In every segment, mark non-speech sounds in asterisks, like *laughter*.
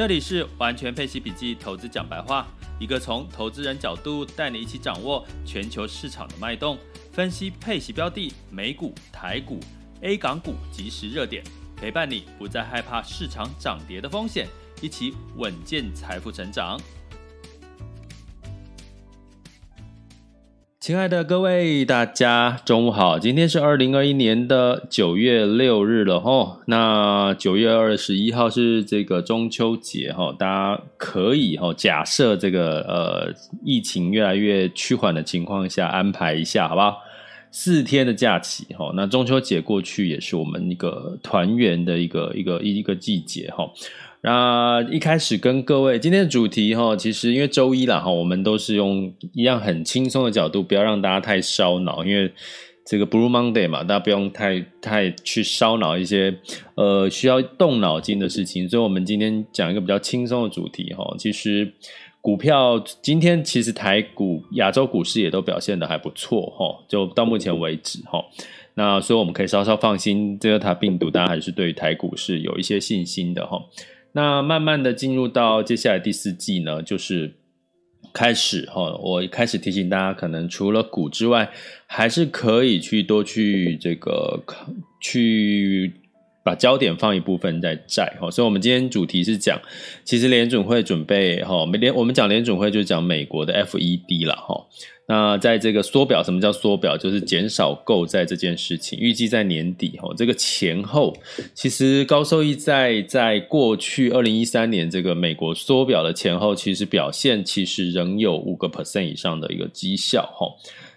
这里是完全配息笔记投资讲白话，一个从投资人角度带你一起掌握全球市场的脉动，分析配息标的、美股、台股、A 港股及时热点，陪伴你不再害怕市场涨跌的风险，一起稳健财富成长。亲爱的各位，大家中午好！今天是二零二一年的九月六日了吼。那九月二十一号是这个中秋节哈，大家可以哈假设这个呃疫情越来越趋缓的情况下安排一下，好不好？四天的假期哈。那中秋节过去也是我们一个团圆的一个一个一个季节哈。那一开始跟各位今天的主题哈，其实因为周一了哈，我们都是用一样很轻松的角度，不要让大家太烧脑，因为这个 Blue Monday 嘛，大家不用太太去烧脑一些呃需要动脑筋的事情，所以我们今天讲一个比较轻松的主题哈。其实股票今天其实台股、亚洲股市也都表现得还不错哈，就到目前为止哈。那所以我们可以稍稍放心，这个它病毒大家还是对于台股是有一些信心的哈。那慢慢的进入到接下来第四季呢，就是开始哈，我开始提醒大家，可能除了股之外，还是可以去多去这个去把焦点放一部分在债哈。所以，我们今天主题是讲，其实联准会准备哈，美联我们讲联准会就讲美国的 FED 了哈。那在这个缩表，什么叫缩表？就是减少购债这件事情，预计在年底哈，这个前后，其实高收益债在过去二零一三年这个美国缩表的前后，其实表现其实仍有五个 percent 以上的一个绩效哈。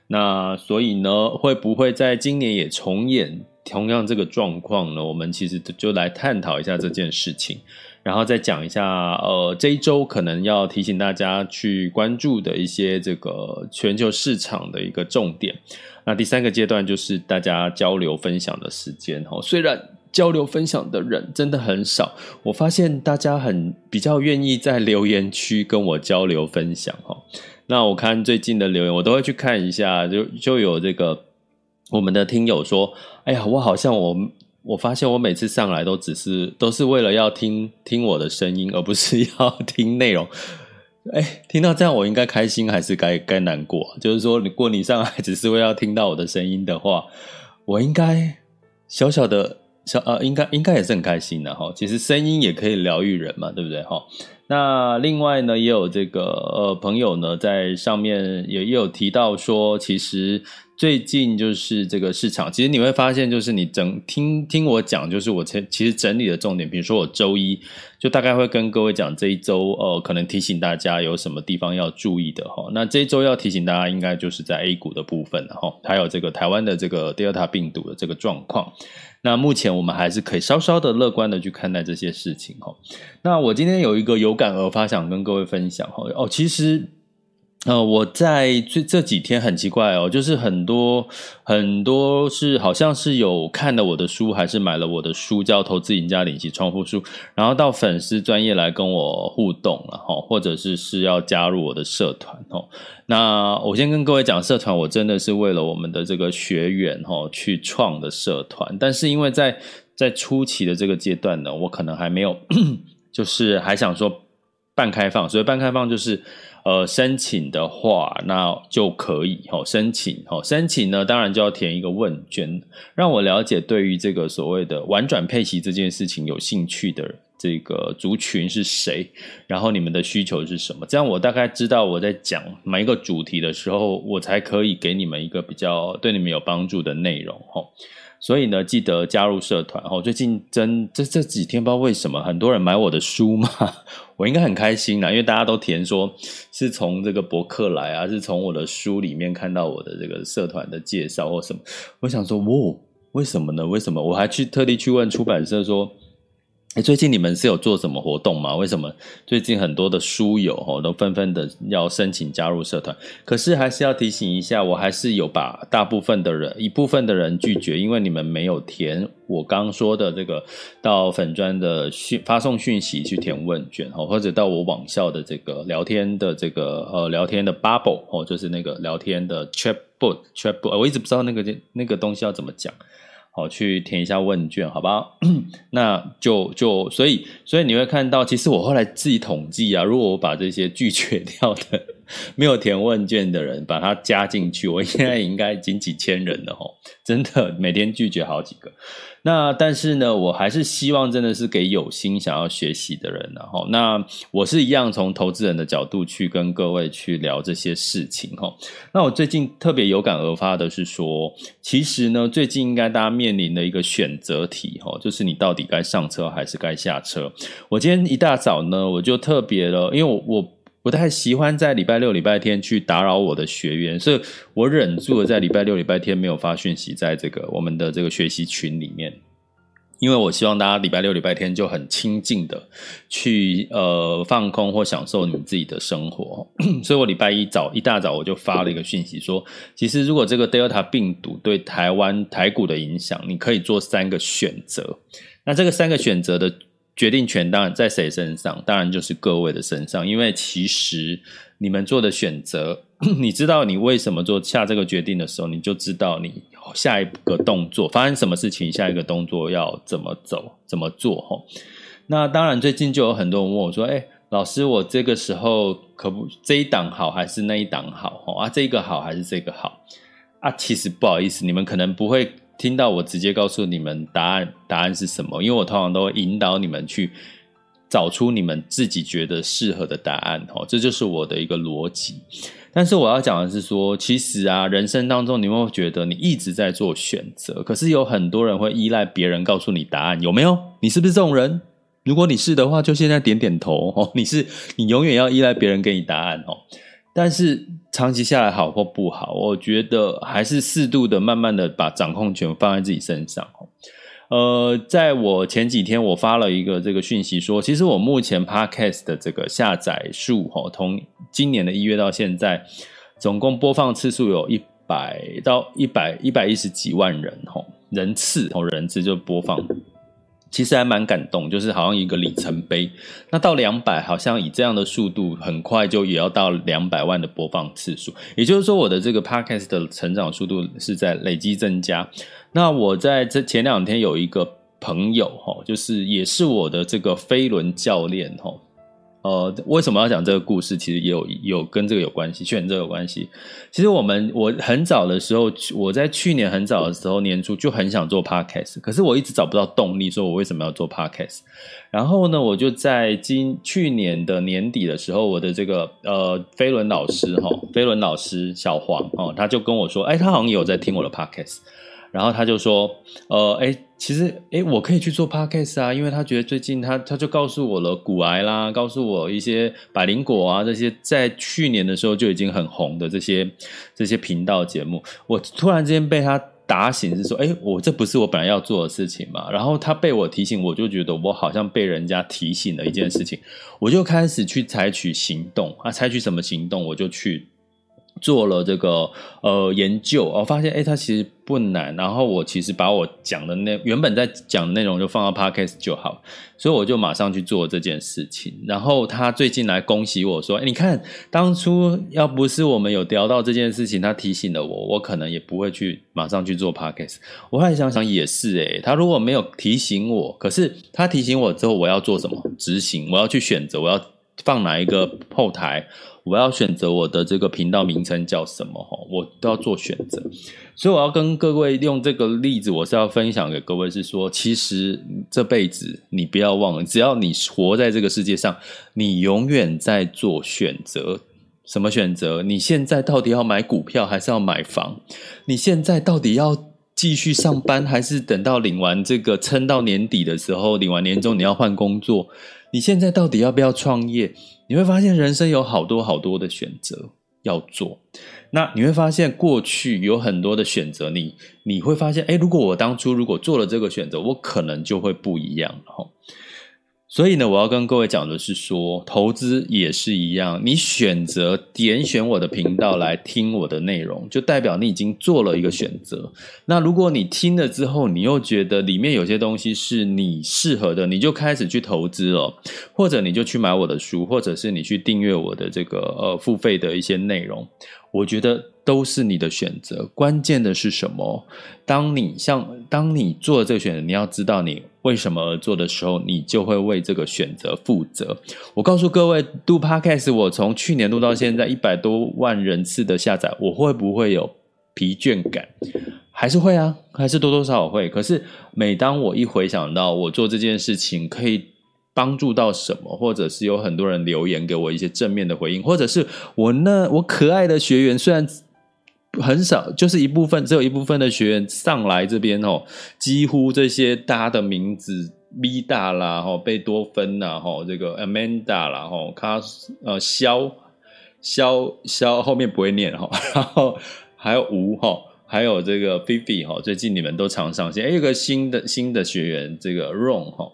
那所以呢，会不会在今年也重演同样这个状况呢？我们其实就来探讨一下这件事情。然后再讲一下，呃，这一周可能要提醒大家去关注的一些这个全球市场的一个重点。那第三个阶段就是大家交流分享的时间哦。虽然交流分享的人真的很少，我发现大家很比较愿意在留言区跟我交流分享哈。那我看最近的留言，我都会去看一下，就就有这个我们的听友说，哎呀，我好像我。我发现我每次上来都只是都是为了要听听我的声音，而不是 *laughs* 要听内容。哎，听到这样，我应该开心还是该该难过？就是说，如果你上来只是为了要听到我的声音的话，我应该小小的小呃，应该应该也是很开心的哈。其实声音也可以疗愈人嘛，对不对哈？那另外呢，也有这个呃朋友呢在上面也也有提到说，其实。最近就是这个市场，其实你会发现，就是你整听听我讲，就是我其实整理的重点。比如说我周一就大概会跟各位讲这一周，呃，可能提醒大家有什么地方要注意的哈。那这一周要提醒大家，应该就是在 A 股的部分哈，还有这个台湾的这个 Delta 病毒的这个状况。那目前我们还是可以稍稍的乐观的去看待这些事情哈。那我今天有一个有感而发，想跟各位分享哈。哦，其实。呃，我在这这几天很奇怪哦，就是很多很多是好像是有看了我的书，还是买了我的书，叫《投资赢家领息创富书》，然后到粉丝专业来跟我互动了哈，或者是是要加入我的社团哦。那我先跟各位讲，社团我真的是为了我们的这个学员哈去创的社团，但是因为在在初期的这个阶段呢，我可能还没有，*coughs* 就是还想说半开放，所以半开放就是。呃，申请的话，那就可以齁，申请齁，申请呢，当然就要填一个问卷，让我了解对于这个所谓的玩转配息这件事情有兴趣的这个族群是谁，然后你们的需求是什么，这样我大概知道我在讲每一个主题的时候，我才可以给你们一个比较对你们有帮助的内容齁。所以呢，记得加入社团哦。最近真这这几天不知道为什么很多人买我的书嘛，*laughs* 我应该很开心啦，因为大家都填说是从这个博客来啊，是从我的书里面看到我的这个社团的介绍或什么。我想说，哦，为什么呢？为什么？我还去特地去问出版社说，哎最近你们是有做什么活动吗？为什么最近很多的书友哦都纷纷的要申请加入社团？可是还是要提醒一下，我还是有把大部分的人一部分的人拒绝，因为你们没有填我刚说的这个到粉专的讯发送讯息去填问卷哦，或者到我网校的这个聊天的这个呃聊天的 bubble 哦，就是那个聊天的 chatbot chatbot，我一直不知道那个那个东西要怎么讲。好，去填一下问卷，好不好？*clears throat* 那就就所以所以你会看到，其实我后来自己统计啊，如果我把这些拒绝掉的、*laughs* 没有填问卷的人，把它加进去，我现在应该已经几千人了吼，真的每天拒绝好几个。那但是呢，我还是希望真的是给有心想要学习的人，然后那我是一样从投资人的角度去跟各位去聊这些事情哈。那我最近特别有感而发的是说，其实呢，最近应该大家面临的一个选择题哈，就是你到底该上车还是该下车。我今天一大早呢，我就特别了，因为我我。不太喜欢在礼拜六、礼拜天去打扰我的学员，所以我忍住了在礼拜六、礼拜天没有发讯息在这个我们的这个学习群里面，因为我希望大家礼拜六、礼拜天就很清静的去呃放空或享受你们自己的生活，*coughs* 所以我礼拜一早一大早我就发了一个讯息说，其实如果这个 Delta 病毒对台湾台股的影响，你可以做三个选择，那这个三个选择的。决定权当然在谁身上？当然就是各位的身上，因为其实你们做的选择，*clears throat* 你知道你为什么做下这个决定的时候，你就知道你下一个动作发生什么事情，下一个动作要怎么走、怎么做。吼，那当然最近就有很多人问我说：“哎，老师，我这个时候可不这一档好还是那一档好？吼啊，这个好还是这个好？啊，其实不好意思，你们可能不会。”听到我直接告诉你们答案，答案是什么？因为我通常都会引导你们去找出你们自己觉得适合的答案，哦，这就是我的一个逻辑。但是我要讲的是说，其实啊，人生当中你会觉得你一直在做选择，可是有很多人会依赖别人告诉你答案，有没有？你是不是这种人？如果你是的话，就现在点点头哦。你是，你永远要依赖别人给你答案哦。但是长期下来好或不好，我觉得还是适度的、慢慢的把掌控权放在自己身上。呃，在我前几天，我发了一个这个讯息说，其实我目前 Podcast 的这个下载数，哈，从今年的一月到现在，总共播放次数有一百到一百一百一十几万人，哈，人次哦，人次就播放。其实还蛮感动，就是好像一个里程碑。那到两百，好像以这样的速度，很快就也要到两百万的播放次数。也就是说，我的这个 podcast 的成长速度是在累积增加。那我在这前两天有一个朋友，哈，就是也是我的这个飞轮教练，哈。呃，为什么要讲这个故事？其实也有有跟这个有关系，选择有关系。其实我们我很早的时候，我在去年很早的时候年初就很想做 podcast，可是我一直找不到动力，说我为什么要做 podcast。然后呢，我就在今去年的年底的时候，我的这个呃飞轮老师哈，飞轮老师小黄哦，他就跟我说，哎，他好像有在听我的 podcast。然后他就说，呃，哎，其实，哎，我可以去做 podcast 啊，因为他觉得最近他他就告诉我了，骨癌啦，告诉我一些百灵果啊这些，在去年的时候就已经很红的这些这些频道节目，我突然之间被他打醒，是说，哎，我这不是我本来要做的事情嘛？然后他被我提醒，我就觉得我好像被人家提醒了一件事情，我就开始去采取行动啊，采取什么行动？我就去。做了这个呃研究，我发现诶它其实不难。然后我其实把我讲的那原本在讲的内容就放到 Podcast 就好，所以我就马上去做这件事情。然后他最近来恭喜我说：“诶你看当初要不是我们有聊到这件事情，他提醒了我，我可能也不会去马上去做 Podcast。”我后来想想也是诶，他如果没有提醒我，可是他提醒我之后，我要做什么？执行，我要去选择，我要放哪一个后台。我要选择我的这个频道名称叫什么？哈，我都要做选择。所以我要跟各位用这个例子，我是要分享给各位是说，其实这辈子你不要忘了，只要你活在这个世界上，你永远在做选择。什么选择？你现在到底要买股票还是要买房？你现在到底要继续上班，还是等到领完这个撑到年底的时候，领完年终你要换工作？你现在到底要不要创业？你会发现人生有好多好多的选择要做。那你会发现过去有很多的选择，你你会发现，哎，如果我当初如果做了这个选择，我可能就会不一样。所以呢，我要跟各位讲的是说，投资也是一样，你选择点选我的频道来听我的内容，就代表你已经做了一个选择。那如果你听了之后，你又觉得里面有些东西是你适合的，你就开始去投资了，或者你就去买我的书，或者是你去订阅我的这个呃付费的一些内容。我觉得都是你的选择，关键的是什么？当你像当你做了这个选择，你要知道你为什么而做的时候，你就会为这个选择负责。我告诉各位，录 Podcast，我从去年录到现在一百多万人次的下载，我会不会有疲倦感？还是会啊，还是多多少少会。可是每当我一回想到我做这件事情可以。帮助到什么，或者是有很多人留言给我一些正面的回应，或者是我那我可爱的学员，虽然很少，就是一部分，只有一部分的学员上来这边哦，几乎这些大家的名字 V 大啦，哈，贝多芬呐，哈，这个 Amanda 啦，哈，卡呃肖肖肖后面不会念哈，*laughs* 然后还有吴哈，还有这个菲菲哈，最近你们都常上线，还有一个新的新的学员，这个 Ron 哈。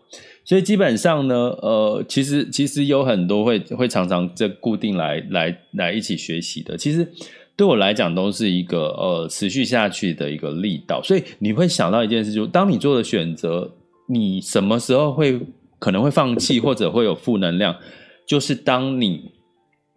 所以基本上呢，呃，其实其实有很多会会常常这固定来来来一起学习的，其实对我来讲都是一个呃持续下去的一个力道。所以你会想到一件事，就是当你做的选择，你什么时候会可能会放弃或者会有负能量，就是当你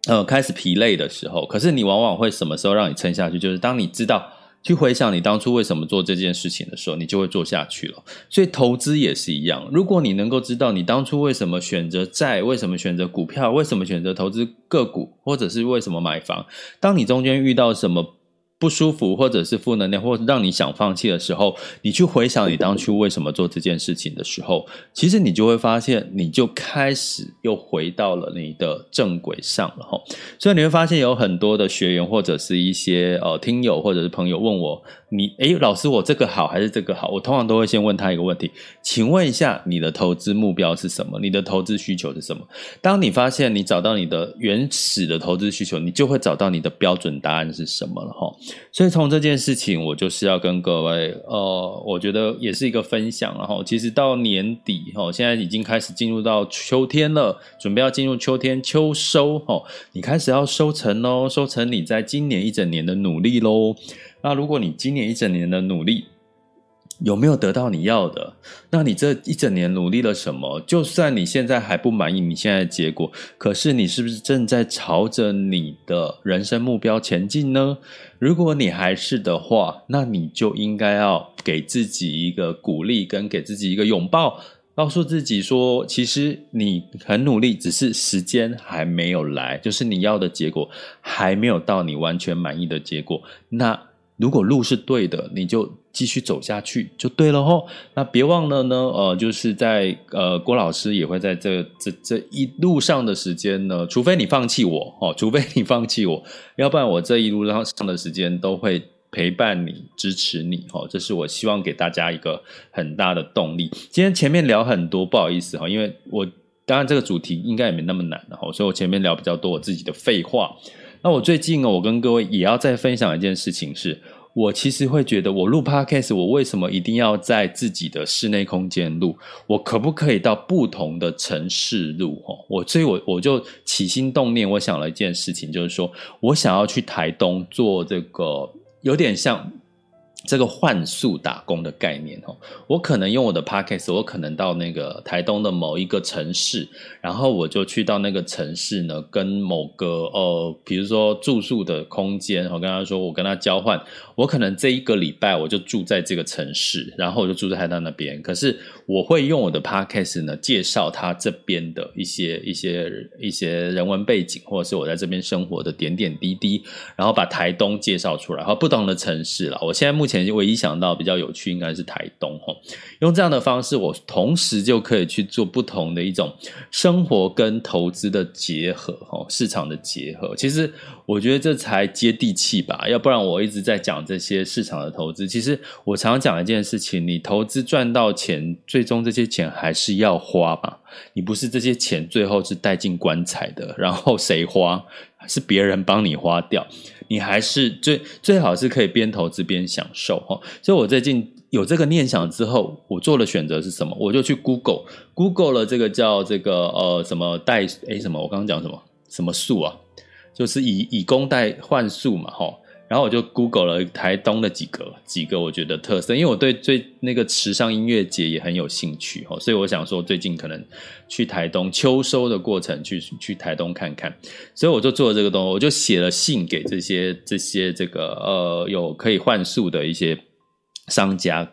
呃开始疲累的时候。可是你往往会什么时候让你撑下去？就是当你知道。去回想你当初为什么做这件事情的时候，你就会做下去了。所以投资也是一样，如果你能够知道你当初为什么选择债，为什么选择股票，为什么选择投资个股，或者是为什么买房，当你中间遇到什么不舒服，或者是负能量，或者让你想放弃的时候，你去回想你当初为什么做这件事情的时候，其实你就会发现，你就开始又回到了你的正轨上了哈。所以你会发现有很多的学员或者是一些呃听友或者是朋友问我。你诶，老师，我这个好还是这个好？我通常都会先问他一个问题，请问一下，你的投资目标是什么？你的投资需求是什么？当你发现你找到你的原始的投资需求，你就会找到你的标准答案是什么了哈。所以从这件事情，我就是要跟各位，呃，我觉得也是一个分享然后。其实到年底哈，现在已经开始进入到秋天了，准备要进入秋天秋收哈，你开始要收成喽，收成你在今年一整年的努力喽。那如果你今年一整年的努力有没有得到你要的？那你这一整年努力了什么？就算你现在还不满意你现在的结果，可是你是不是正在朝着你的人生目标前进呢？如果你还是的话，那你就应该要给自己一个鼓励，跟给自己一个拥抱，告诉自己说，其实你很努力，只是时间还没有来，就是你要的结果还没有到你完全满意的结果。那如果路是对的，你就继续走下去就对了吼。那别忘了呢，呃，就是在呃，郭老师也会在这这这一路上的时间呢，除非你放弃我哦，*laughs* 除非你放弃我，要不然我这一路上上的时间都会陪伴你、支持你哦。这是我希望给大家一个很大的动力。今天前面聊很多，不好意思哈，因为我当然这个主题应该也没那么难哈，所以我前面聊比较多我自己的废话。那我最近我跟各位也要再分享一件事情是，我其实会觉得，我录 Podcast，我为什么一定要在自己的室内空间录？我可不可以到不同的城市录？我所以我我就起心动念，我想了一件事情，就是说我想要去台东做这个，有点像。这个换宿打工的概念哦，我可能用我的 pocket，我可能到那个台东的某一个城市，然后我就去到那个城市呢，跟某个呃，比如说住宿的空间，我跟他说，我跟他交换，我可能这一个礼拜我就住在这个城市，然后我就住在台东那边，可是我会用我的 podcast 呢，介绍他这边的一些一些一些人文背景，或者是我在这边生活的点点滴滴，然后把台东介绍出来，然后不同的城市了，我现在目前。唯一想到比较有趣应该是台东哈，用这样的方式，我同时就可以去做不同的一种生活跟投资的结合哈，市场的结合。其实我觉得这才接地气吧，要不然我一直在讲这些市场的投资。其实我常讲一件事情，你投资赚到钱，最终这些钱还是要花嘛。你不是这些钱最后是带进棺材的，然后谁花？是别人帮你花掉。你还是最最好是可以边投资边享受哈，所以我最近有这个念想之后，我做的选择是什么？我就去 Google Google 了这个叫这个呃什么代诶什么？我刚刚讲什么什么数啊？就是以以工代换数嘛，齁。然后我就 Google 了台东的几个几个我觉得特色，因为我对最那个池上音乐节也很有兴趣哦，所以我想说最近可能去台东秋收的过程去去台东看看，所以我就做了这个东西，我就写了信给这些这些这个呃有可以换宿的一些商家，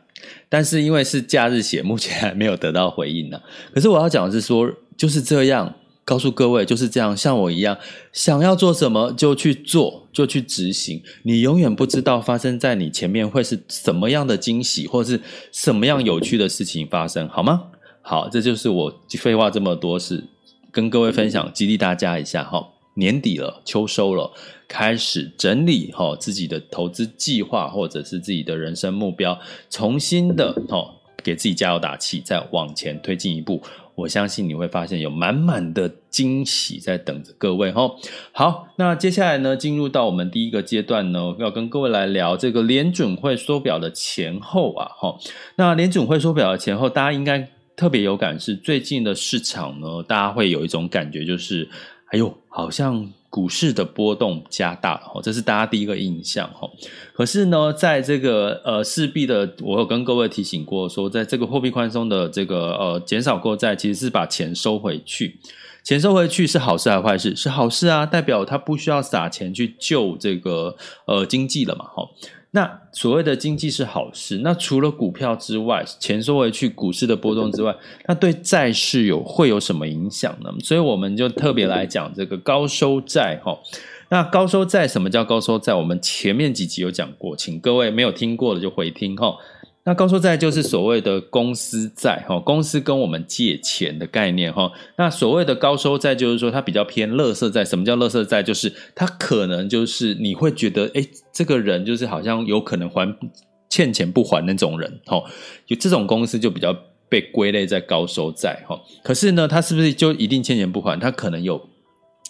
但是因为是假日写，目前还没有得到回应呢。可是我要讲的是说就是这样。告诉各位就是这样，像我一样，想要做什么就去做，就去执行。你永远不知道发生在你前面会是什么样的惊喜，或是什么样有趣的事情发生，好吗？好，这就是我废话这么多，是跟各位分享，激励大家一下哈。年底了，秋收了，开始整理哈自己的投资计划，或者是自己的人生目标，重新的哈给自己加油打气，再往前推进一步。我相信你会发现有满满的惊喜在等着各位哈。好，那接下来呢，进入到我们第一个阶段呢，要跟各位来聊这个联准会缩表的前后啊哈。那联准会缩表的前后，大家应该特别有感，是最近的市场呢，大家会有一种感觉，就是哎呦，好像。股市的波动加大了，这是大家第一个印象哈。可是呢，在这个呃势必的，我有跟各位提醒过，说在这个货币宽松的这个呃减少购债，其实是把钱收回去。钱收回去是好事还是坏事？是好事啊，代表他不需要撒钱去救这个呃经济了嘛，哈。那所谓的经济是好事，那除了股票之外，钱收回去，股市的波动之外，那对债市有会有什么影响呢？所以我们就特别来讲这个高收债哈。那高收债，什么叫高收债？我们前面几集有讲过，请各位没有听过的就回听哈。那高收债就是所谓的公司债哈，公司跟我们借钱的概念哈。那所谓的高收债就是说它比较偏垃圾债。什么叫垃圾债？就是它可能就是你会觉得，诶，这个人就是好像有可能还欠钱不还那种人哈。就这种公司就比较被归类在高收债哈。可是呢，他是不是就一定欠钱不还？他可能有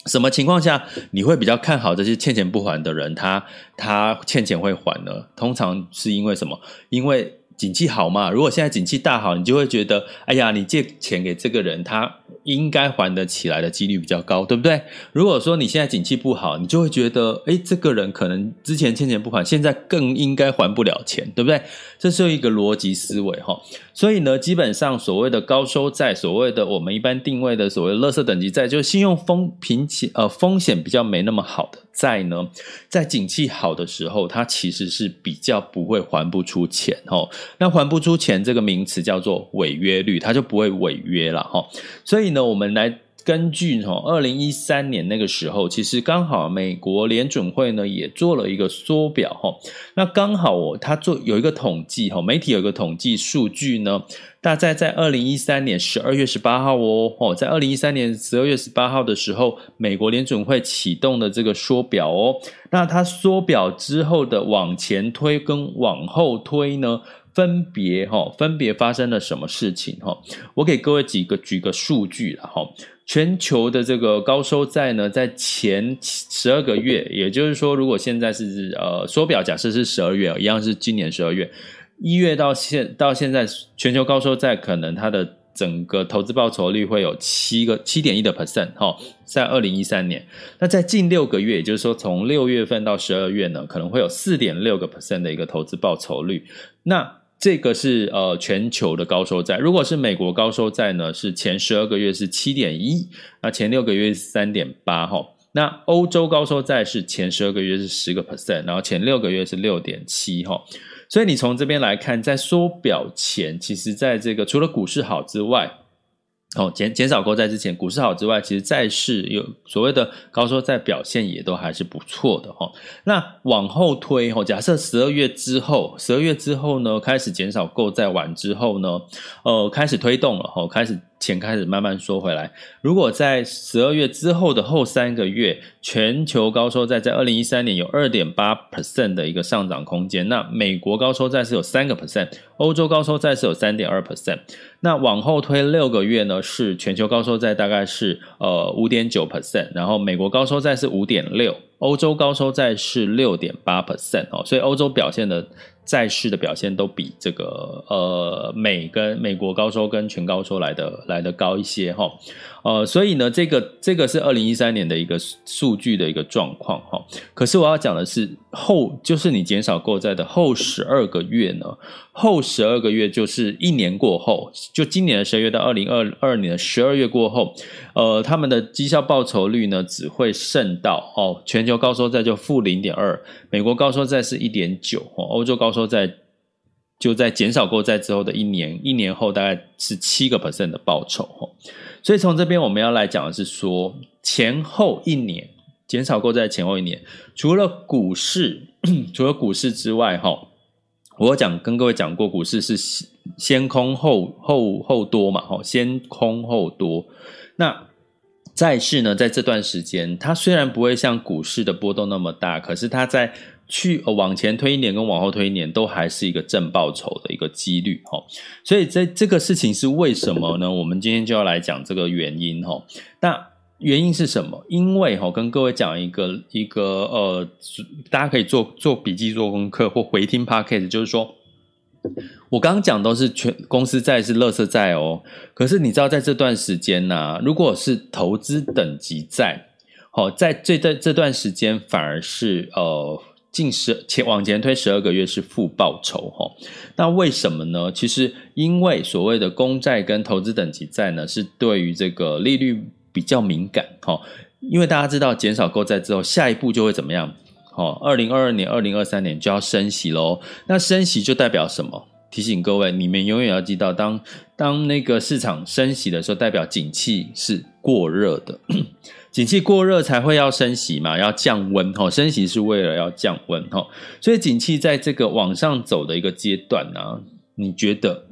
什么情况下你会比较看好这些欠钱不还的人？他他欠钱会还呢？通常是因为什么？因为景气好嘛？如果现在景气大好，你就会觉得，哎呀，你借钱给这个人，他应该还得起来的几率比较高，对不对？如果说你现在景气不好，你就会觉得，哎，这个人可能之前欠钱不还，现在更应该还不了钱，对不对？这是一个逻辑思维哈。所以呢，基本上所谓的高收债，所谓的我们一般定位的所谓垃圾等级债，就是信用风评险呃风险比较没那么好的债呢，在景气好的时候，它其实是比较不会还不出钱哦。那还不出钱这个名词叫做违约率，它就不会违约了哈。所以呢，我们来。根据哈，二零一三年那个时候，其实刚好美国联准会呢也做了一个缩表哈。那刚好我他做有一个统计哈，媒体有一个统计数据呢，大概在二零一三年十二月十八号哦哦，在二零一三年十二月十八号的时候，美国联准会启动的这个缩表哦。那它缩表之后的往前推跟往后推呢，分别哈分别发生了什么事情哈？我给各位几个举个数据了哈。全球的这个高收债呢，在前十二个月，也就是说，如果现在是呃缩表，假设是十二月，一样是今年十二月，一月到现到现在，全球高收债可能它的整个投资报酬率会有七个七点一的 percent 哈，在二零一三年，那在近六个月，也就是说从六月份到十二月呢，可能会有四点六个 percent 的一个投资报酬率，那。这个是呃全球的高收债，如果是美国高收债呢，是前十二个月是七点一，那前六个月是三点八哈。那欧洲高收债是前十二个月是十个 percent，然后前六个月是六点七哈。所以你从这边来看，在缩表前，其实在这个除了股市好之外，哦，减减少购债之前，股市好之外，其实债市有所谓的高收债表现也都还是不错的哈。那往后推哈，假设十二月之后，十二月之后呢，开始减少购债完之后呢，呃，开始推动了哈，开始。钱开始慢慢缩回来。如果在十二月之后的后三个月，全球高收债在二零一三年有二点八 percent 的一个上涨空间，那美国高收债是有三个 percent，欧洲高收债是有三点二 percent。那往后推六个月呢，是全球高收债大概是呃五点九 percent，然后美国高收债是五点六，欧洲高收债是六点八 percent 哦，所以欧洲表现的。债市的表现都比这个呃美跟美国高收跟全高收来的来的高一些哈，呃，所以呢，这个这个是二零一三年的一个数据的一个状况哈。可是我要讲的是后，就是你减少购债的后十二个月呢，后十二个月就是一年过后，就今年的十二月到二零二二年的十二月过后，呃，他们的绩效报酬率呢只会剩到哦，全球高收债就负零点二，美国高收债是一点九哦，欧洲高收债就在减少购债之后的一年，一年后大概是七个 percent 的报酬哦，所以从这边我们要来讲的是说前后一年减少购债前后一年，除了股市，*clears throat* 除了股市之外哈。我讲跟各位讲过，股市是先空后后后多嘛，吼，先空后多。那债市呢，在这段时间，它虽然不会像股市的波动那么大，可是它在去往前推一年跟往后推一年，都还是一个正报酬的一个几率，吼。所以这这个事情是为什么呢？我们今天就要来讲这个原因，吼。那原因是什么？因为哈，跟各位讲一个一个呃，大家可以做做笔记、做功课或回听 Podcast，就是说，我刚刚讲都是全公司债是垃圾债哦。可是你知道，在这段时间呢、如果是投资等级债，好，在这段这段时间反而是呃，近十前往前推十二个月是负报酬哈。那为什么呢？其实因为所谓的公债跟投资等级债呢，是对于这个利率。比较敏感，哈，因为大家知道减少购债之后，下一步就会怎么样？哦，二零二二年、二零二三年就要升息喽。那升息就代表什么？提醒各位，你们永远要记到，当当那个市场升息的时候，代表景气是过热的，*clears throat* 景气过热才会要升息嘛，要降温，哈，升息是为了要降温，哈，所以景气在这个往上走的一个阶段呢，你觉得？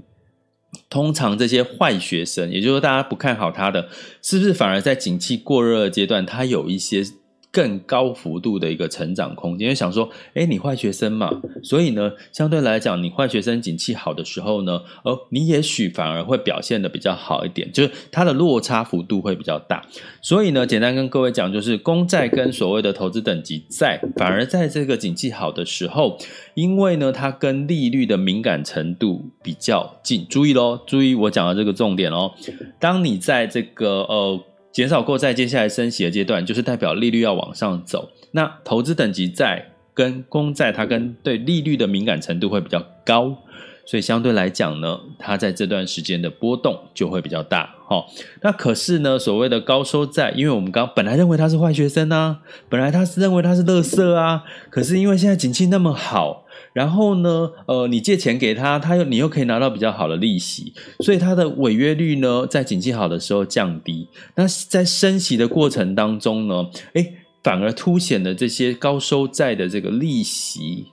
通常这些坏学生，也就是说大家不看好他的，是不是反而在景气过热的阶段，他有一些？更高幅度的一个成长空间，因为想说，哎，你坏学生嘛，所以呢，相对来讲，你坏学生景气好的时候呢，哦，你也许反而会表现得比较好一点，就是它的落差幅度会比较大。所以呢，简单跟各位讲，就是公债跟所谓的投资等级债，反而在这个景气好的时候，因为呢，它跟利率的敏感程度比较近。注意喽，注意我讲的这个重点哦。当你在这个呃。减少购债，接下来升息的阶段，就是代表利率要往上走。那投资等级债跟公债，它跟对利率的敏感程度会比较高，所以相对来讲呢，它在这段时间的波动就会比较大。好，那可是呢，所谓的高收债，因为我们刚本来认为他是坏学生啊，本来他是认为他是垃圾啊，可是因为现在景气那么好。然后呢，呃，你借钱给他，他又你又可以拿到比较好的利息，所以他的违约率呢，在景气好的时候降低。那在升息的过程当中呢，诶，反而凸显了这些高收债的这个利息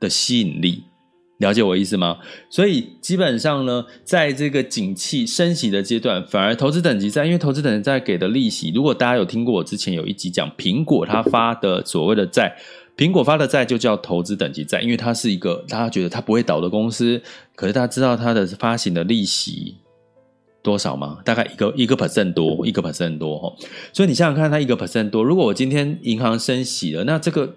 的吸引力。了解我意思吗？所以基本上呢，在这个景气升息的阶段，反而投资等级债，因为投资等级债给的利息，如果大家有听过我之前有一集讲苹果他发的所谓的债。苹果发的债就叫投资等级债，因为它是一个大家觉得它不会倒的公司。可是大家知道它的发行的利息多少吗？大概一个一个 percent 多，一个 percent 多哈。所以你想想看，它一个 percent 多，如果我今天银行升息了，那这个。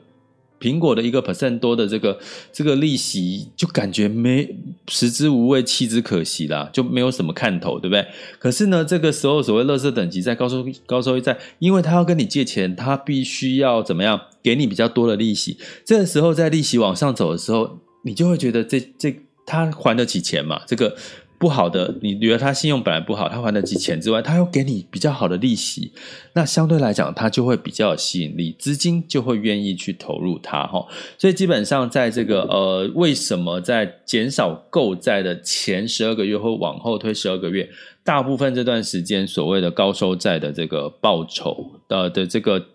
苹果的一个 percent 多的这个这个利息，就感觉没食之无味，弃之可惜啦，就没有什么看头，对不对？可是呢，这个时候所谓垃圾等级在、高收高收益在，因为他要跟你借钱，他必须要怎么样给你比较多的利息。这个时候在利息往上走的时候，你就会觉得这这他还得起钱嘛？这个。不好的，你觉得他信用本来不好，他还得起钱之外，他又给你比较好的利息，那相对来讲，他就会比较有吸引力，资金就会愿意去投入它哈。所以基本上，在这个呃，为什么在减少购债的前十二个月或往后推十二个月，大部分这段时间所谓的高收债的这个报酬的的这个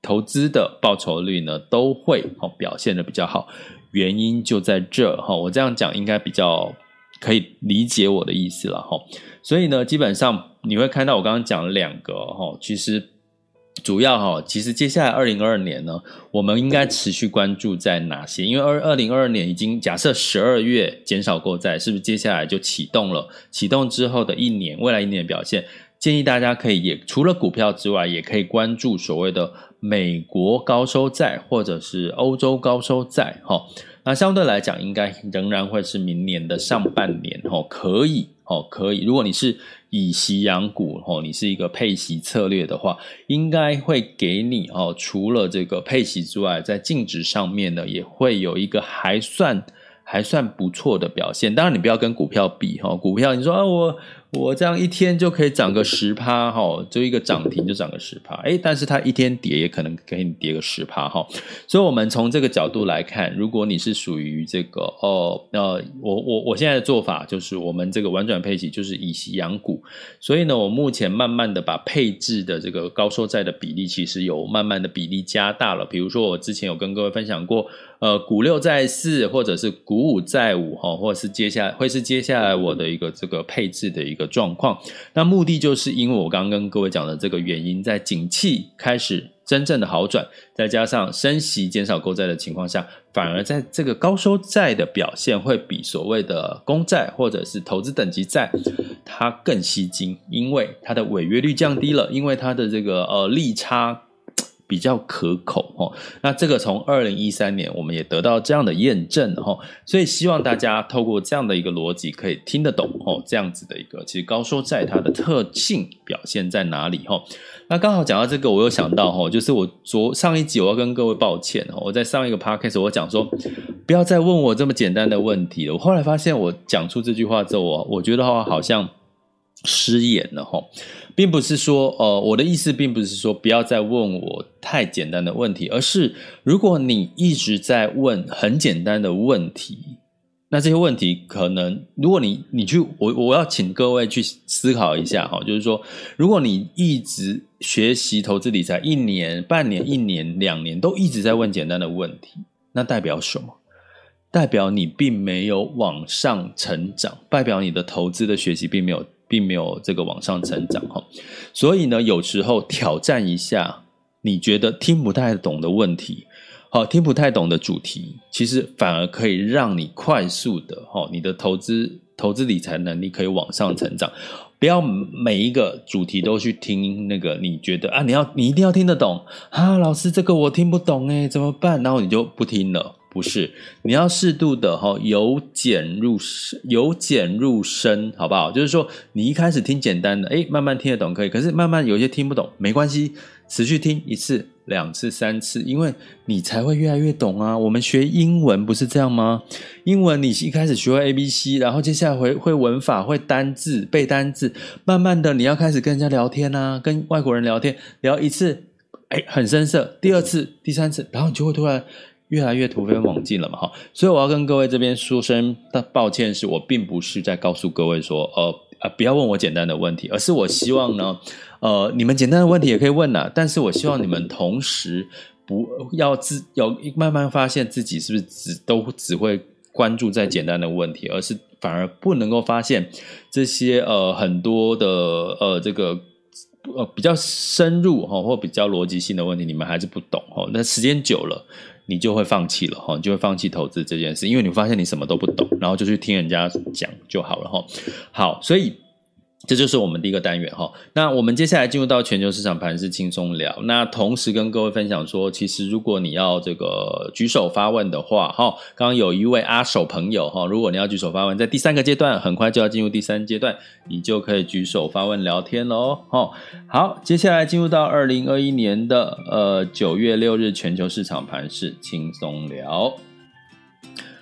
投资的报酬率呢，都会哦表现得比较好，原因就在这哈。我这样讲应该比较。可以理解我的意思了哈，所以呢，基本上你会看到我刚刚讲了两个哈，其实主要哈，其实接下来二零二二年呢，我们应该持续关注在哪些？因为二二零二二年已经假设十二月减少购债，是不是接下来就启动了？启动之后的一年，未来一年的表现，建议大家可以也除了股票之外，也可以关注所谓的美国高收债或者是欧洲高收债哈。那相对来讲，应该仍然会是明年的上半年哦，可以哦，可以。如果你是以息养股哦，你是一个配息策略的话，应该会给你哦，除了这个配息之外，在净值上面呢，也会有一个还算还算不错的表现。当然，你不要跟股票比哈，股票你说啊我。我这样一天就可以涨个十趴哈，就一个涨停就涨个十趴，哎，但是它一天跌也可能给你跌个十趴哈，所以，我们从这个角度来看，如果你是属于这个哦，呃，我我我现在的做法就是，我们这个玩转配息就是以息养股，所以呢，我目前慢慢的把配置的这个高收债的比例，其实有慢慢的比例加大了，比如说我之前有跟各位分享过。呃，股六债四，或者是股五债五，哈，或者是接下来会是接下来我的一个这个配置的一个一个状况。那目的就是因为我刚刚跟各位讲的这个原因，在景气开始真正的好转，再加上升息减少购债的情况下，反而在这个高收债的表现会比所谓的公债或者是投资等级债它更吸金，因为它的违约率降低了，因为它的这个呃利差。比较可口哦，那这个从二零一三年我们也得到这样的验证哦，所以希望大家透过这样的一个逻辑可以听得懂哦，这样子的一个其实高收债它的特性表现在哪里哈？那刚好讲到这个，我又想到哈，就是我昨上一集我要跟各位抱歉哦，我在上一个 podcast 我讲说不要再问我这么简单的问题了，我后来发现我讲出这句话之后，我我觉得好像。失言了哈，并不是说，呃，我的意思并不是说不要再问我太简单的问题，而是如果你一直在问很简单的问题，那这些问题可能，如果你你去，我我要请各位去思考一下哈，就是说，如果你一直学习投资理财一年、半年、一年、两年都一直在问简单的问题，那代表什么？代表你并没有往上成长，代表你的投资的学习并没有。并没有这个往上成长哈，所以呢，有时候挑战一下你觉得听不太懂的问题，好，听不太懂的主题，其实反而可以让你快速的哈，你的投资投资理财能力可以往上成长。不要每一个主题都去听那个，你觉得啊，你要你一定要听得懂啊，老师这个我听不懂诶，怎么办？然后你就不听了。不是，你要适度的哈，由简入深，由简入深，好不好？就是说，你一开始听简单的，诶，慢慢听得懂可以。可是慢慢有些听不懂，没关系，持续听一次、两次、三次，因为你才会越来越懂啊。我们学英文不是这样吗？英文你一开始学会 A B C，然后接下来会会文法、会单字、背单字，慢慢的你要开始跟人家聊天啊，跟外国人聊天，聊一次，诶，很生涩，第二次、第三次，然后你就会突然。越来越突飞猛进了嘛，哈，所以我要跟各位这边说声的抱歉，是我并不是在告诉各位说，呃呃，不要问我简单的问题，而是我希望呢，*laughs* 呃，你们简单的问题也可以问呐，但是我希望你们同时不要自要慢慢发现自己是不是只都只会关注在简单的问题，而是反而不能够发现这些呃很多的呃这个呃比较深入哈或比较逻辑性的问题，你们还是不懂哈，那时间久了。你就会放弃了哈，你就会放弃投资这件事，因为你发现你什么都不懂，然后就去听人家讲就好了哈。好，所以。这就是我们第一个单元哈，那我们接下来进入到全球市场盘势轻松聊。那同时跟各位分享说，其实如果你要这个举手发问的话，哈，刚刚有一位阿手朋友哈，如果你要举手发问，在第三个阶段，很快就要进入第三阶段，你就可以举手发问聊天喽。哈，好，接下来进入到二零二一年的呃九月六日全球市场盘势轻松聊。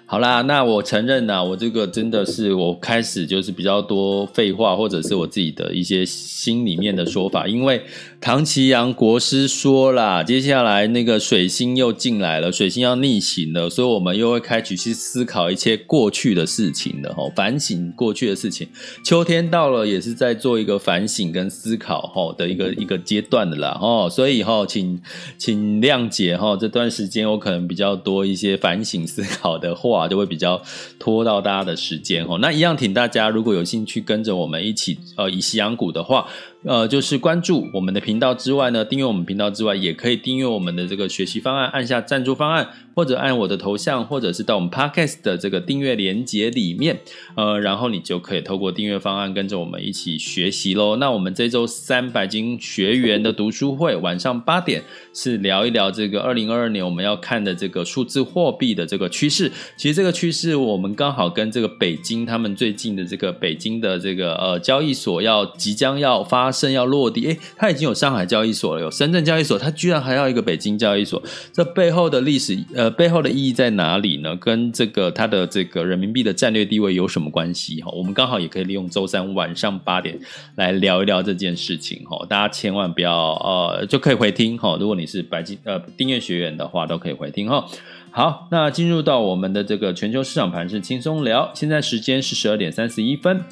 好啦，那我承认呐，我这个真的是我开始就是比较多废话，或者是我自己的一些心里面的说法，因为唐綺阳国师说啦，接下来那个水星又进来了，水星要逆行了，所以我们又会开始去思考一些过去的事情的吼，反省过去的事情。秋天到了，也是在做一个反省跟思考吼的一个一个阶段的啦吼，所以吼，请请谅解吼，这段时间我可能比较多一些反省思考的话。就会比较拖到大家的时间吼。那一样，请大家如果有兴趣跟着我们一起呃以息养股的话，呃，就是关注我们的频道之外呢，订阅我们频道之外，也可以订阅我们的这个学习方案，按下赞助方案，或者按我的头像，或者是到我们 Podcast 的这个订阅连接里面，呃，然后你就可以透过订阅方案跟着我们一起学习喽。那我们这周三百金学员的读书会晚上八点是聊一聊这个二零二二年我们要看的这个数字货币的这个趋势。其实这个趋势我们刚好跟这个北京他们最近的这个北京的这个呃交易所要即将要发生要落地，诶，它已经有上海交易所了，有深圳交易所，它居然还要一个北京交易所，这背后的历史呃呃背后的意义在哪里呢？跟这个它的这个人民币的战略地位有什么关系？哈，我们刚好也可以利用周三晚上八点来聊一聊这件事情哈，大家千万不要呃就可以回听哈，如果你是白金呃订阅学员的话，都可以回听哈。好，那进入到我们的这个全球市场盘势轻松聊，现在时间是十二点三十一分。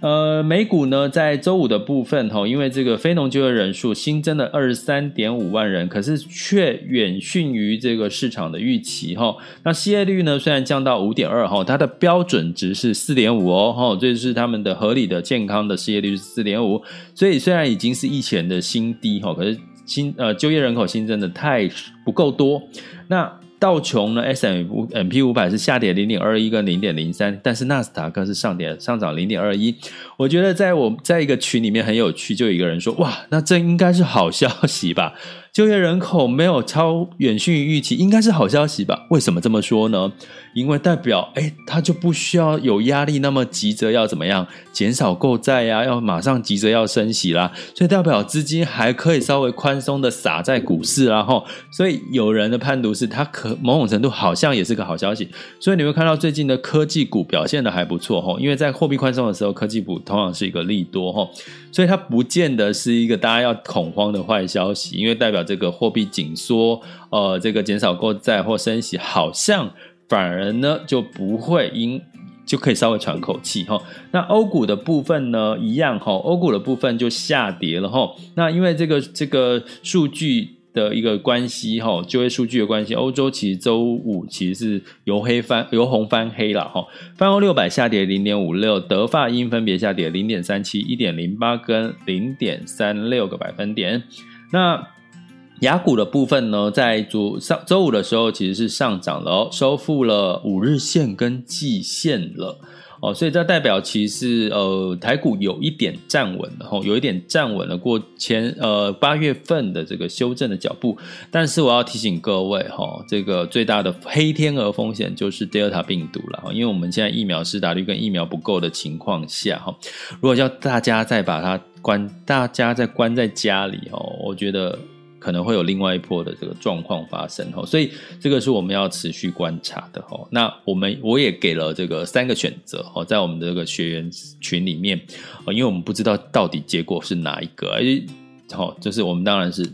呃，美股呢，在周五的部分哈，因为这个非农就业人数新增了二十三点五万人，可是却远逊于这个市场的预期哈。那失业率呢，虽然降到五点二哈，它的标准值是四点五哦哈，这是他们的合理的健康的失业率是四点五，所以虽然已经是疫情的新低哈，可是新呃就业人口新增的太不够多，那。道琼呢，S M 五 M P 五百是下跌零点二一跟零点零三，但是纳斯达克是上跌上涨零点二一。我觉得在我在一个群里面很有趣，就有一个人说：“哇，那这应该是好消息吧？就业人口没有超远逊于预期，应该是好消息吧？为什么这么说呢？”因为代表，哎，他就不需要有压力，那么急着要怎么样减少购债呀？要马上急着要升息啦，所以代表资金还可以稍微宽松的撒在股市，然后，所以有人的判读是，它可某种程度好像也是个好消息。所以你会看到最近的科技股表现的还不错哈，因为在货币宽松的时候，科技股通常是一个利多哈，所以它不见得是一个大家要恐慌的坏消息，因为代表这个货币紧缩，呃，这个减少购债或升息好像。反而呢就不会因就可以稍微喘口气哈。那欧股的部分呢一样哈，欧股的部分就下跌了哈。那因为这个这个数据的一个关系哈，就业数据的关系，欧洲其实周五其实是由黑翻由红翻黑了哈。泛欧六百下跌零点五六，德法英分别下跌零点三七、一点零八跟零点三六个百分点。那雅股的部分呢，在昨上周五的时候其实是上涨了哦，收复了五日线跟季线了哦，所以这代表其实呃台股有一点站稳了哈，有一点站稳了过前呃八月份的这个修正的脚步，但是我要提醒各位哈，这个最大的黑天鹅风险就是 Delta 病毒了，因为我们现在疫苗施打率跟疫苗不够的情况下哈，如果要大家再把它关，大家再关在家里哦，我觉得。可能会有另外一波的这个状况发生哦，所以这个是我们要持续观察的哦。那我们我也给了这个三个选择哦，在我们的这个学员群里面，因为我们不知道到底结果是哪一个，而好，就是我们当然是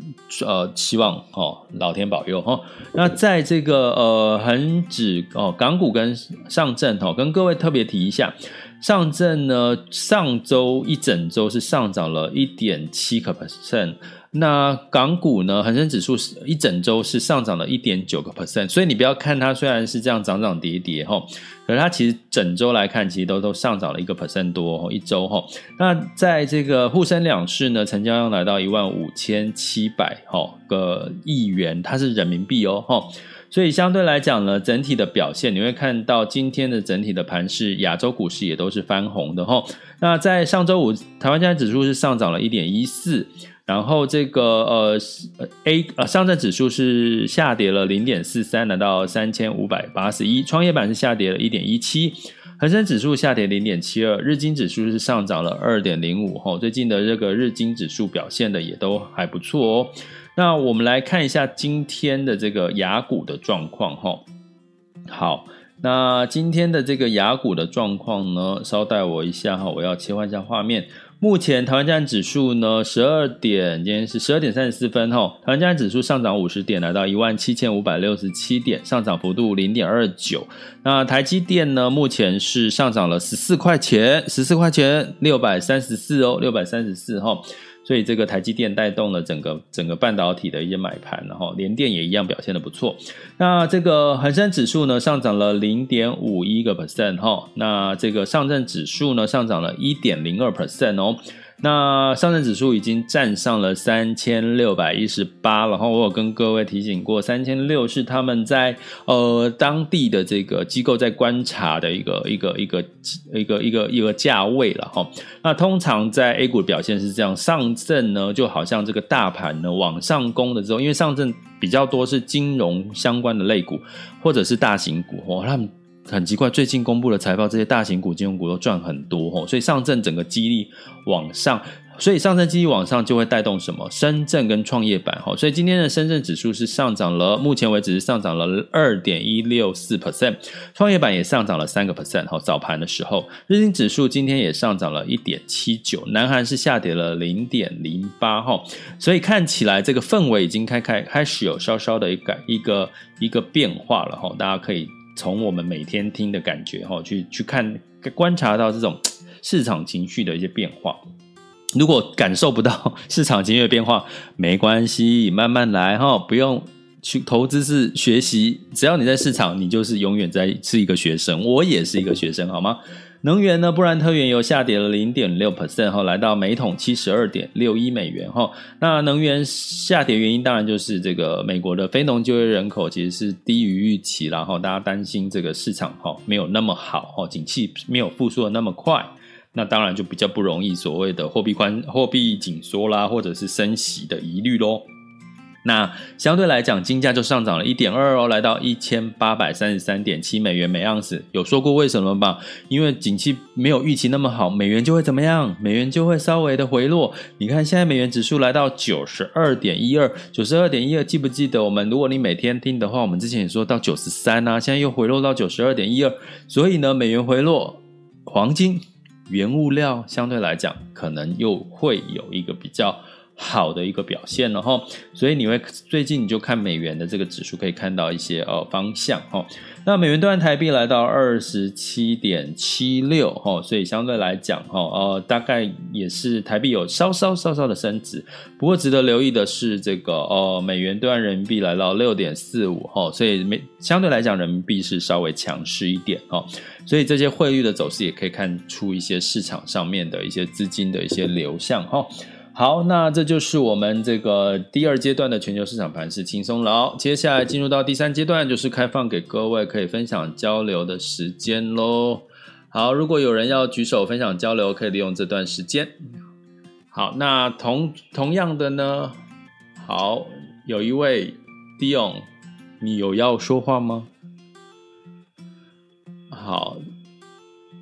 呃希望哦老天保佑哈。那在这个呃恒指哦港股跟上证哦，跟各位特别提一下，上证呢上周一整周是上涨了一点七个 percent。那港股呢？恒生指数是一整周是上涨了一点九个 percent，所以你不要看它虽然是这样涨涨跌跌哈，可是它其实整周来看，其实都都上涨了一个 percent 多一周哈。那在这个沪深两市呢，成交量来到一万五千七百哈个亿元，它是人民币哦哈，所以相对来讲呢，整体的表现你会看到今天的整体的盘势，亚洲股市也都是翻红的哈。那在上周五，台湾加权指数是上涨了一点一四。然后这个呃 A 呃上证指数是下跌了零点四三，来到三千五百八十一。创业板是下跌了一点一七，恒生指数下跌零点七二，日经指数是上涨了二点零五。哈，最近的这个日经指数表现的也都还不错哦。那我们来看一下今天的这个雅股的状况哈。好，那今天的这个雅股的状况呢，稍待我一下哈，我要切换一下画面。目前台湾加权指数呢，十二点，今天是十二点三十四分哈。台湾加权指数上涨五十点，来到一万七千五百六十七点，上涨幅度零点二九。那台积电呢，目前是上涨了十四块钱，十四块钱六百三十四哦，六百三十四哈。所以这个台积电带动了整个整个半导体的一些买盘，然后联电也一样表现的不错。那这个恒生指数呢，上涨了零点五一个 percent 哈，那这个上证指数呢，上涨了一点零二 percent 哦。那上证指数已经站上了三千六百一十八，然后我有跟各位提醒过，三千六是他们在呃当地的这个机构在观察的一个一个一个一个一个一个价位了哈。那通常在 A 股的表现是这样，上证呢就好像这个大盘呢往上攻的时候，因为上证比较多是金融相关的类股或者是大型股哦，他们。很奇怪，最近公布的财报，这些大型股、金融股都赚很多哦，所以上证整个激励往上，所以上证激励往上就会带动什么？深圳跟创业板哈，所以今天的深圳指数是上涨了，目前为止是上涨了二点一六四 percent，创业板也上涨了三个 percent 哈。早盘的时候，日经指数今天也上涨了一点七九，南韩是下跌了零点零八哈，所以看起来这个氛围已经开开开始有稍稍的一个一个一个变化了哈，大家可以。从我们每天听的感觉哈，去去看观察到这种 *tsk* 市场情绪的一些变化。如果感受不到 *laughs* 市场情绪的变化，没关系，慢慢来哈，不用去投资是学习，只要你在市场，你就是永远在是一个学生。我也是一个学生，好吗？能源呢？布兰特原油下跌了零点六 percent 哈，来到每桶七十二点六一美元哈。那能源下跌原因当然就是这个美国的非农就业人口其实是低于预期，然后大家担心这个市场哈没有那么好哈，景气没有复苏的那么快，那当然就比较不容易所谓的货币宽货币紧缩啦，或者是升息的疑虑喽。那相对来讲，金价就上涨了一点二哦，来到一千八百三十三点七美元每盎司。有说过为什么吧？因为景气没有预期那么好，美元就会怎么样？美元就会稍微的回落。你看现在美元指数来到九十二点一二，九十二点一二，记不记得我们？如果你每天听的话，我们之前也说到九十三啊，现在又回落到九十二点一二。所以呢，美元回落，黄金、原物料相对来讲，可能又会有一个比较。好的一个表现了哈，所以你会最近你就看美元的这个指数，可以看到一些呃方向哈。那美元兑换台币来到二十七点七六哈，所以相对来讲哈，呃，大概也是台币有稍稍稍稍的升值。不过值得留意的是，这个呃美元兑换人民币来到六点四五哈，所以美相对来讲人民币是稍微强势一点哈。所以这些汇率的走势也可以看出一些市场上面的一些资金的一些流向哈。好，那这就是我们这个第二阶段的全球市场盘是轻松了。接下来进入到第三阶段，就是开放给各位可以分享交流的时间喽。好，如果有人要举手分享交流，可以利用这段时间。好，那同同样的呢，好，有一位 Dion，你有要说话吗？好，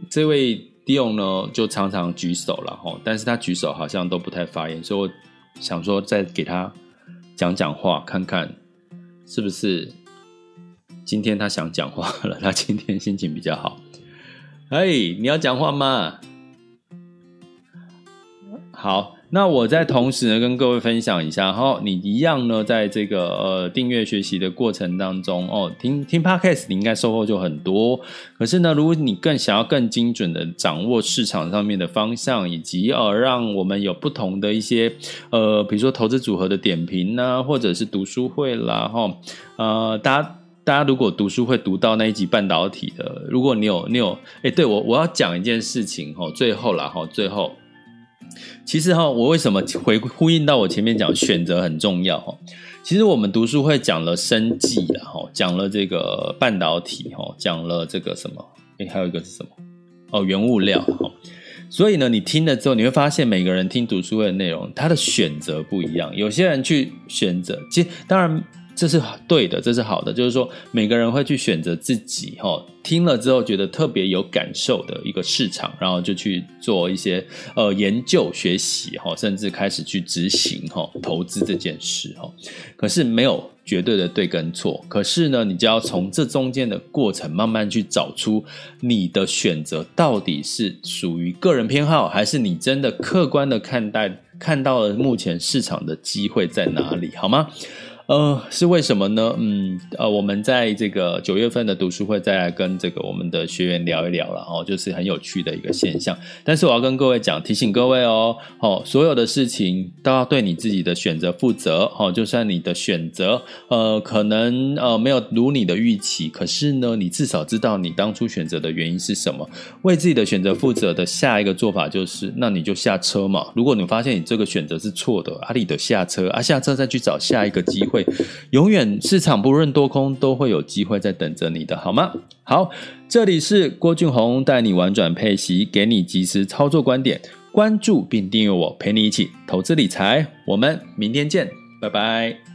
这位。用呢，就常常举手了吼，但是他举手好像都不太发言，所以我想说再给他讲讲话，看看是不是今天他想讲话了。他今天心情比较好。*laughs* 哎，你要讲话吗？好。那我在同时呢，跟各位分享一下哈，你一样呢，在这个呃订阅学习的过程当中哦，听听 Podcast 你应该收获就很多。可是呢，如果你更想要更精准的掌握市场上面的方向，以及呃让我们有不同的一些呃，比如说投资组合的点评呢，或者是读书会啦哈，呃，大家大家如果读书会读到那一集半导体的，如果你有你有哎，对我我要讲一件事情哈，最后啦哈，最后。其实哈，我为什么回呼应到我前面讲选择很重要哈？其实我们读书会讲了生技啊，哈，讲了这个半导体哈，讲了这个什么？诶，还有一个是什么？哦，原物料哈。所以呢，你听了之后，你会发现每个人听读书会的内容，他的选择不一样。有些人去选择，其实当然。这是对的，这是好的，就是说每个人会去选择自己哈，听了之后觉得特别有感受的一个市场，然后就去做一些呃研究学习哈，甚至开始去执行哈投资这件事哈。可是没有绝对的对跟错，可是呢，你就要从这中间的过程慢慢去找出你的选择到底是属于个人偏好，还是你真的客观的看待看到了目前市场的机会在哪里，好吗？呃，是为什么呢？嗯，呃，我们在这个九月份的读书会再来跟这个我们的学员聊一聊了哦，就是很有趣的一个现象。但是我要跟各位讲，提醒各位哦，哦，所有的事情都要对你自己的选择负责哦。就算你的选择呃可能呃没有如你的预期，可是呢，你至少知道你当初选择的原因是什么。为自己的选择负责的下一个做法就是，那你就下车嘛。如果你发现你这个选择是错的，阿里的下车啊，下车再去找下一个机会。永远市场不论多空都会有机会在等着你的，好吗？好，这里是郭俊宏带你玩转配息，给你及时操作观点，关注并订阅我，陪你一起投资理财。我们明天见，拜拜。